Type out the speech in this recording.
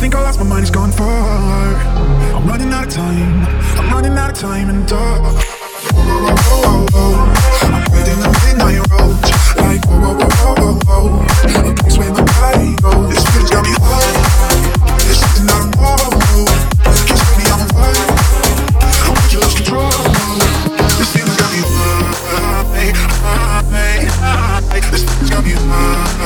think I lost my mind, it's gone far. I'm running out of time. I'm running out of time and dark. Whoa, whoa, whoa, whoa, I'm riding a midnight road. Like whoa, whoa, whoa, whoa, whoa. It breaks where my body goes. This feeling's got me high. This is not a normal. Can't stop me, I'm on fire. I'm you, lose control. This feeling's got me high, high, high. This feeling's got me high.